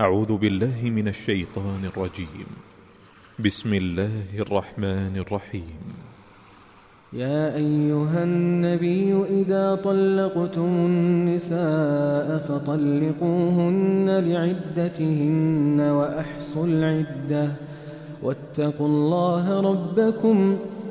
أعوذ بالله من الشيطان الرجيم. بسم الله الرحمن الرحيم. يا أيها النبي إذا طلقتم النساء فطلقوهن لعدتهن وأحصوا العدة. واتقوا الله ربكم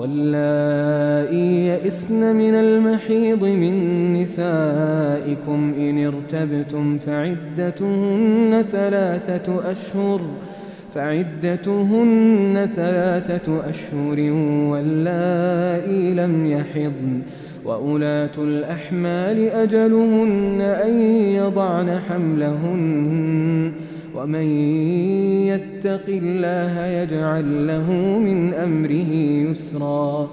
واللائي يئسن من المحيض من نسائكم إن ارتبتم فعدتهن ثلاثة أشهر فعدتهن ثلاثة أشهر واللائي لم يحضن وأولاة الأحمال أجلهن أن يضعن حملهن ومن يتق الله يجعل له من أمره يسرا.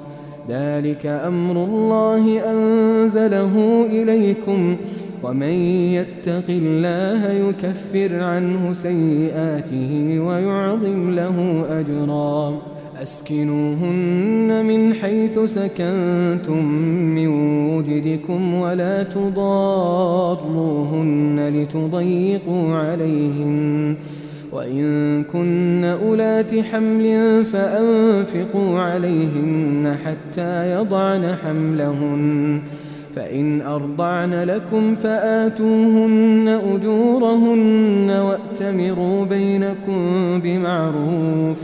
ذلك أمر الله أنزله إليكم. ومن يتق الله يكفر عنه سيئاته ويعظم له أجرا. أسكنوهن من حيث سكنتم من وجدكم ولا تضاروهن لتضيقوا عليهن. وإن كن أولات حمل فأنفقوا عليهن حتى يضعن حملهن. فإن أرضعن لكم فآتوهن أجورهن وأتمروا بينكم بمعروف.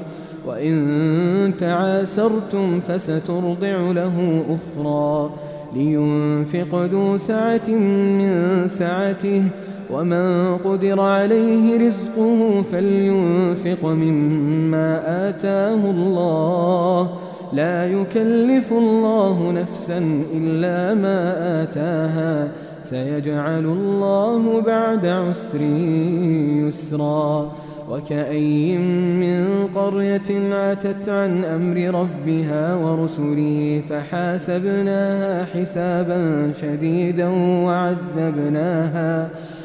وإن تعاسرتم فسترضع له أخرى لينفق ذو سعة من سعته. ومن قدر عليه رزقه فلينفق مما آتاه الله لا يكلف الله نفسا إلا ما آتاها سيجعل الله بعد عسر يسرا وكأي من قرية عتت عن أمر ربها ورسله فحاسبناها حسابا شديدا وعذبناها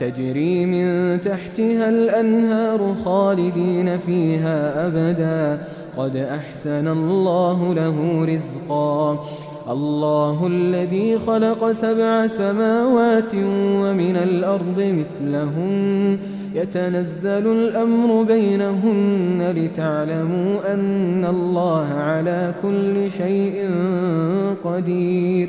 تجري من تحتها الأنهار خالدين فيها أبدا. قد أحسن الله له رزقا. الله الذي خلق سبع سماوات ومن الأرض مثلهن يتنزل الأمر بينهن لتعلموا أن الله على كل شيء قدير.